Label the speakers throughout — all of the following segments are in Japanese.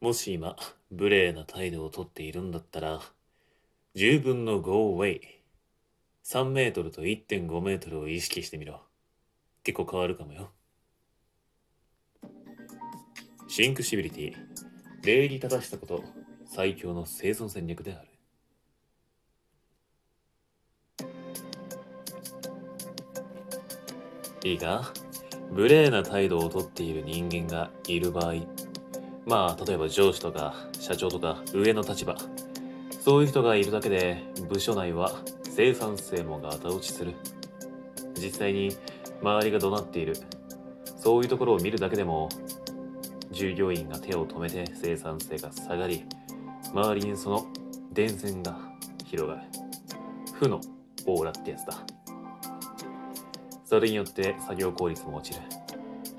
Speaker 1: もし今、無礼な態度をとっているんだったら、十分の Go Away。3メートルと1.5メートルを意識してみろ。結構変わるかもよ。シンクシビリティ。礼儀正したこと、最強の生存戦略である。いいか？無礼な態度をとっている人間がいる場合、まあ、例えば上司とか社長とか上の立場、そういう人がいるだけで部署内は生産性もガタ落ちする。実際に周りが怒鳴っている。そういうところを見るだけでも、従業員が手を止めて生産性が下がり、周りにその伝染が広がる。負のオーラってやつだ。それによって作業効率も落ちる。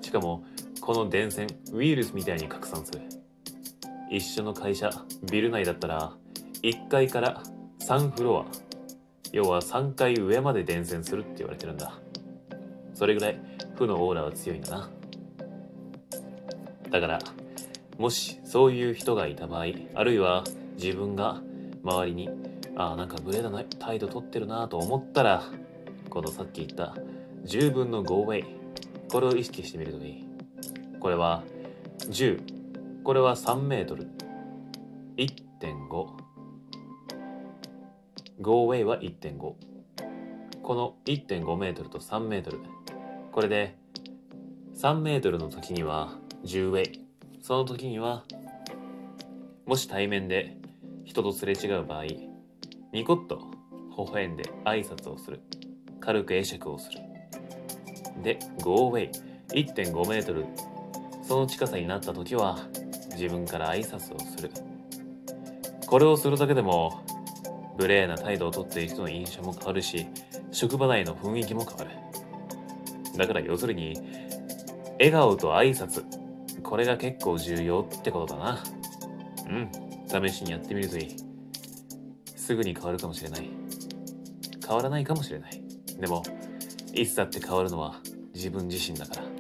Speaker 1: しかも、この伝染、ウイルスみたいに拡散する。一緒の会社、ビル内だったら、1階から3フロア、要は3階上まで伝染するって言われてるんだ。それぐらい負のオーラは強いんだな。だから、もしそういう人がいた場合、あるいは自分が周りに、ああ、なんか無礼な態度取ってるなと思ったら、このさっき言った10分の Go Away、これを意識してみるといい。これは10、これは3メートル、1.5、Go Away は1.5。この1.5メートルと3メートル。これで3メートルの時には10ウェイ。その時には、もし対面で人とすれ違う場合、ニコッと微笑んで挨拶をする。軽く会釈をする。で、Go Away。1.5メートル。その近さになった時は、自分から挨拶をする。これをするだけでも無礼な態度をとっている人の印象も変わるし、職場内の雰囲気も変わる。だから要するに、笑顔と挨拶、これが結構重要ってことだな。うん、試しにやってみるといい。すぐに変わるかもしれない。変わらないかもしれない。でも、いつだって変わるのは自分自身だから。